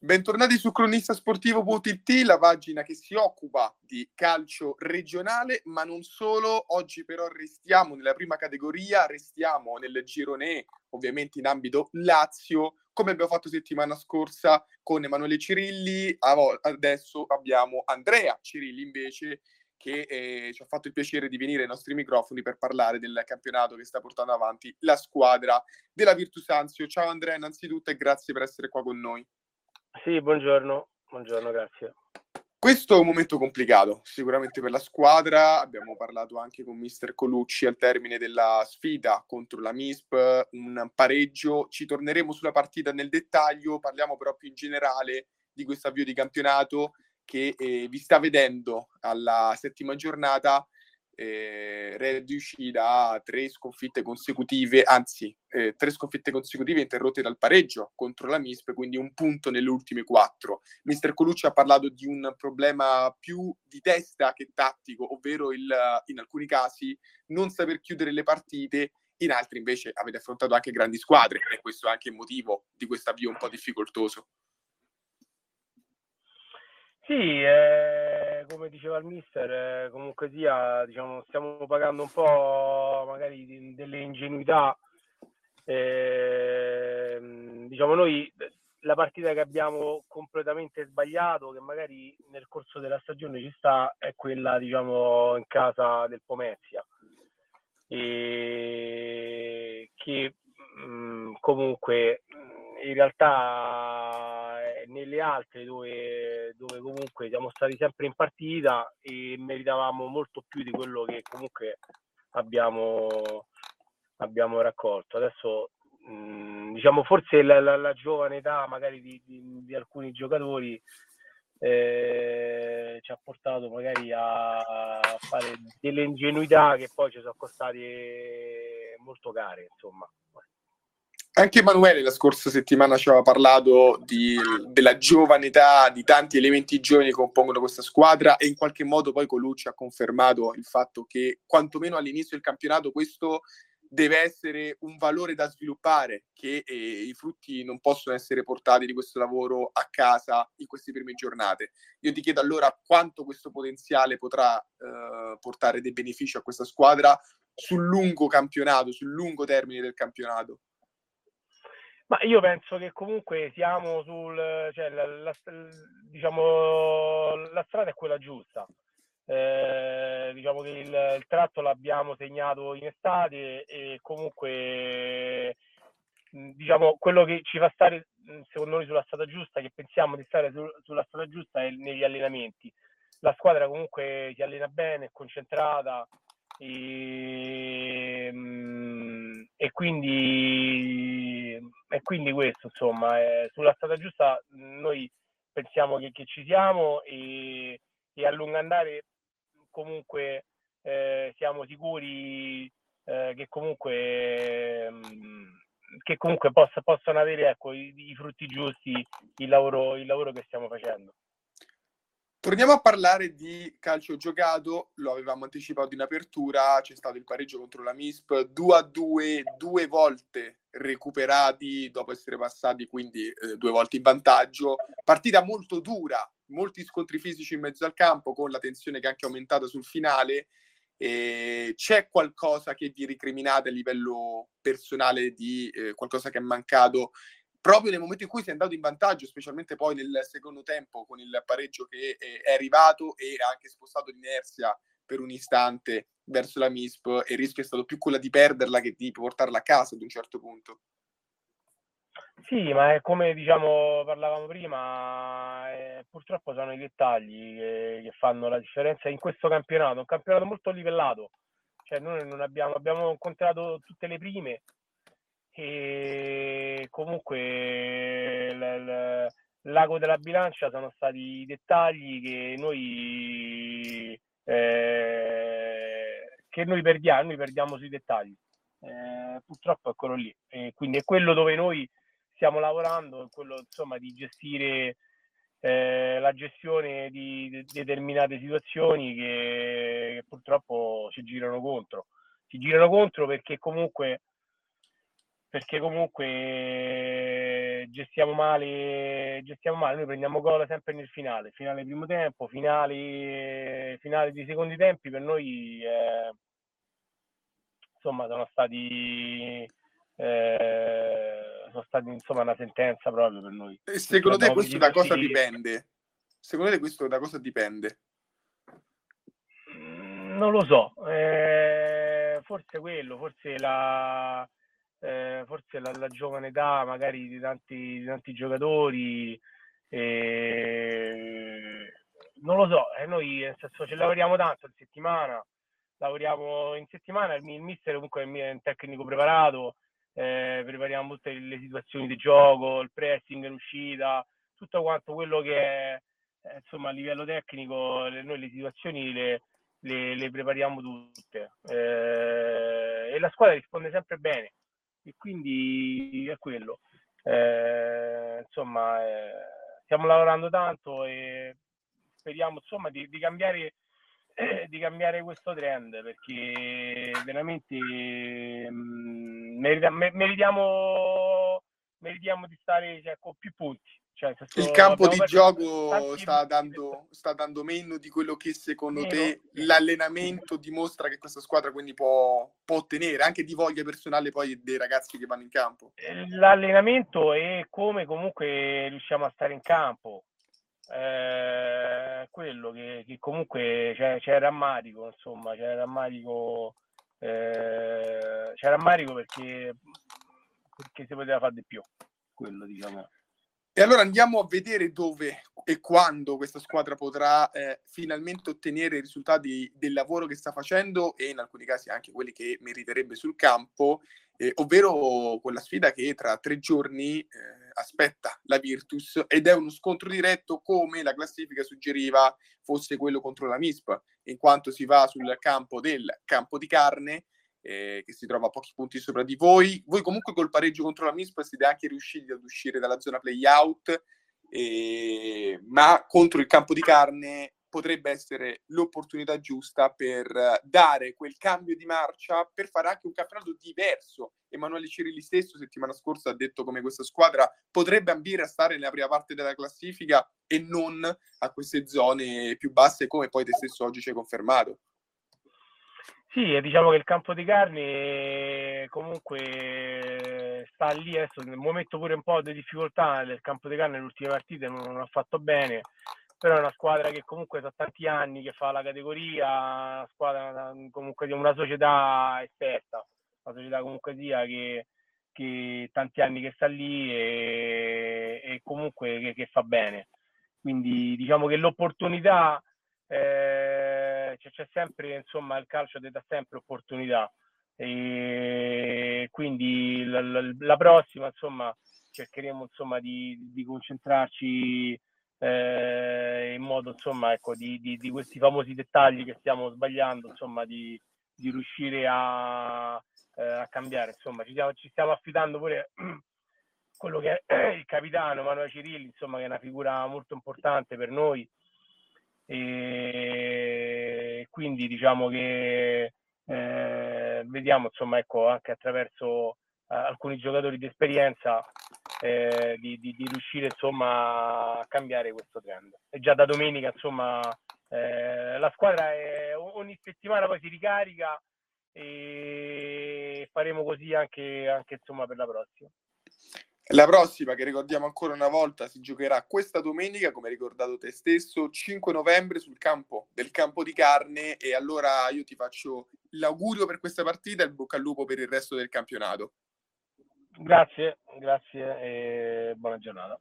Bentornati su cronistasportivo.it, la pagina che si occupa di calcio regionale, ma non solo. Oggi però restiamo nella prima categoria, restiamo nel girone, ovviamente in ambito Lazio, come abbiamo fatto settimana scorsa con Emanuele Cirilli. Adesso abbiamo Andrea Cirilli invece che eh, ci ha fatto il piacere di venire ai nostri microfoni per parlare del campionato che sta portando avanti la squadra della Virtus Anzio. Ciao Andrea innanzitutto e grazie per essere qua con noi. Sì, buongiorno, buongiorno, grazie. Questo è un momento complicato, sicuramente per la squadra. Abbiamo parlato anche con mister Colucci al termine della sfida contro la MISP, un pareggio. Ci torneremo sulla partita nel dettaglio, parliamo però più in generale di questo avvio di campionato che eh, vi sta vedendo alla settima giornata eh, reduci da tre sconfitte consecutive, anzi eh, tre sconfitte consecutive interrotte dal pareggio contro la MISP, quindi un punto nelle ultime quattro. Mister Colucci ha parlato di un problema più di testa che tattico, ovvero il, in alcuni casi non saper chiudere le partite, in altri invece avete affrontato anche grandi squadre e questo è anche il motivo di questo avvio un po' difficoltoso. Sì, eh, come diceva il mister, eh, comunque sia, diciamo, stiamo pagando un po' magari delle ingenuità. Eh, diciamo noi la partita che abbiamo completamente sbagliato, che magari nel corso della stagione ci sta, è quella diciamo in casa del Pomezia. E che mh, mm, comunque in realtà nelle altre dove, dove, comunque siamo stati sempre in partita e meritavamo molto più di quello che comunque abbiamo, abbiamo raccolto. Adesso mm, diciamo forse la, la, la, giovane età magari di, di, di alcuni giocatori eh, ci ha portato magari a, fare delle ingenuità che poi ci sono costate molto care, insomma. Anche Emanuele la scorsa settimana ci aveva parlato di, della giovane età, di tanti elementi giovani che compongono questa squadra e in qualche modo poi Colucci ha confermato il fatto che quantomeno all'inizio del campionato questo deve essere un valore da sviluppare, che eh, i frutti non possono essere portati di questo lavoro a casa in queste prime giornate. Io ti chiedo allora quanto questo potenziale potrà eh, portare dei benefici a questa squadra sul lungo campionato, sul lungo termine del campionato. Ma io penso che comunque siamo sul, cioè la, la, diciamo, la strada è quella giusta. Eh, diciamo che il, il, tratto l'abbiamo segnato in estate e comunque diciamo quello che ci fa stare secondo noi sulla strada giusta, che pensiamo di stare su, sulla strada giusta è negli allenamenti. La squadra comunque si allena bene, è concentrata e, e quindi e quindi questo insomma è, sulla strada giusta noi pensiamo che, che ci siamo e, e, a lungo andare comunque eh, siamo sicuri eh, che comunque che comunque possa, possano avere ecco, i, i, frutti giusti il lavoro, il lavoro che stiamo facendo. Torniamo a parlare di calcio giocato, lo avevamo anticipato in apertura, c'è stato il pareggio contro la MISP, 2 a 2, due volte recuperati dopo essere passati quindi eh, due volte in vantaggio. Partita molto dura, molti scontri fisici in mezzo al campo con la tensione che è anche aumentata sul finale. E c'è qualcosa che vi ricriminate a livello personale di eh, qualcosa che è mancato proprio nel momento in cui si è andato in vantaggio, specialmente poi nel secondo tempo con il pareggio che è arrivato e ha anche spostato l'inerzia per un istante verso la MISP e il rischio è stato più quello di perderla che di portarla a casa ad un certo punto. Sì, ma è come diciamo parlavamo prima, eh, purtroppo sono i dettagli che, che, fanno la differenza in questo campionato, un campionato molto livellato, cioè noi non abbiamo, abbiamo incontrato tutte le prime, e comunque l- l- l'ago della bilancia sono stati i dettagli che noi, eh, che noi perdiamo, noi perdiamo sui dettagli. Eh, purtroppo è quello lì. E quindi è quello dove noi stiamo lavorando, è quello insomma di gestire eh, la gestione di, de- determinate situazioni che, che purtroppo ci girano contro. Ci girano contro perché comunque perché comunque gestiamo male, gestiamo male, noi prendiamo gol sempre nel finale, finale primo tempo, finali, finali di secondi tempi per noi eh, insomma sono stati eh, sono stati insomma una sentenza proprio per noi. E secondo te questo da cosa dipende? Secondo te questo da cosa dipende? Mm, non lo so, eh, forse quello, forse la eh, forse la, la, giovane età magari di tanti, di tanti giocatori. Non lo so, eh, noi nel senso ci lavoriamo tanto in settimana, lavoriamo in settimana, il, mister comunque è un tecnico preparato, eh, prepariamo tutte le situazioni di gioco, il pressing, l'uscita, tutto quanto quello che è eh, insomma a livello tecnico, le, noi le situazioni le, le, le prepariamo tutte eh, e la squadra risponde sempre bene e quindi è quello. Eh, insomma, eh, stiamo lavorando tanto e speriamo insomma di, di cambiare eh, di cambiare questo trend perché veramente mh, mm, meritiamo, meritiamo di stare cioè, con più punti cioè, il campo di gioco sta dando, sta dando, meno di quello che secondo meno, te l'allenamento dimostra che questa squadra quindi può, può, ottenere, anche di voglia personale poi dei ragazzi che vanno in campo. Eh, l'allenamento è come comunque riusciamo a stare in campo. Eh, quello che, che comunque c'è, c'è rammarico, insomma, c'è rammarico, eh, c'è rammarico perché, perché si poteva fare di più. Quello diciamo. E allora andiamo a vedere dove e quando questa squadra potrà eh, finalmente ottenere i risultati del lavoro che sta facendo e in alcuni casi anche quelli che meriterebbe sul campo, eh, ovvero quella sfida che tra tre giorni eh, aspetta la Virtus ed è uno scontro diretto come la classifica suggeriva fosse quello contro la MISP, in quanto si va sul campo del campo di carne eh, che si trova a pochi punti sopra di voi. Voi comunque col pareggio contro la Mispa siete anche riusciti ad uscire dalla zona play-out, eh, ma contro il campo di carne potrebbe essere l'opportunità giusta per dare quel cambio di marcia, per fare anche un campionato diverso. Emanuele Cirilli stesso settimana scorsa ha detto come questa squadra potrebbe ambire a stare nella prima parte della classifica e non a queste zone più basse, come poi te stesso oggi ci hai confermato. Sì, diciamo che il campo di carne comunque sta lì adesso nel momento pure un po' di difficoltà nel campo di carne nelle ultime partite non, non ha fatto bene, però è una squadra che comunque da tanti anni che fa la categoria, una squadra comunque di una società esperta, una società comunque sia che, che tanti anni che sta lì e, e comunque che, che, fa bene. Quindi diciamo che l'opportunità eh, c'è, c'è, sempre, insomma, il calcio ti dà sempre opportunità. E quindi la, la, la prossima, insomma, cercheremo insomma, di, di concentrarci eh, in modo insomma, ecco, di, di, di, questi famosi dettagli che stiamo sbagliando, insomma, di, di riuscire a, eh, a cambiare. Insomma, ci stiamo, ci stiamo affidando pure quello che è il capitano Manuel Cirilli, insomma, che è una figura molto importante per noi e quindi diciamo che eh, vediamo insomma ecco anche attraverso eh, alcuni giocatori di esperienza eh, di, di, di, riuscire insomma a cambiare questo trend e già da domenica insomma eh, la squadra è, ogni settimana poi si ricarica e faremo così anche, anche insomma per la prossima la prossima, che ricordiamo ancora una volta, si giocherà questa domenica, come hai ricordato te stesso, 5 novembre sul campo del campo di carne. E allora io ti faccio l'augurio per questa partita e il bocca al lupo per il resto del campionato. Grazie, grazie e buona giornata.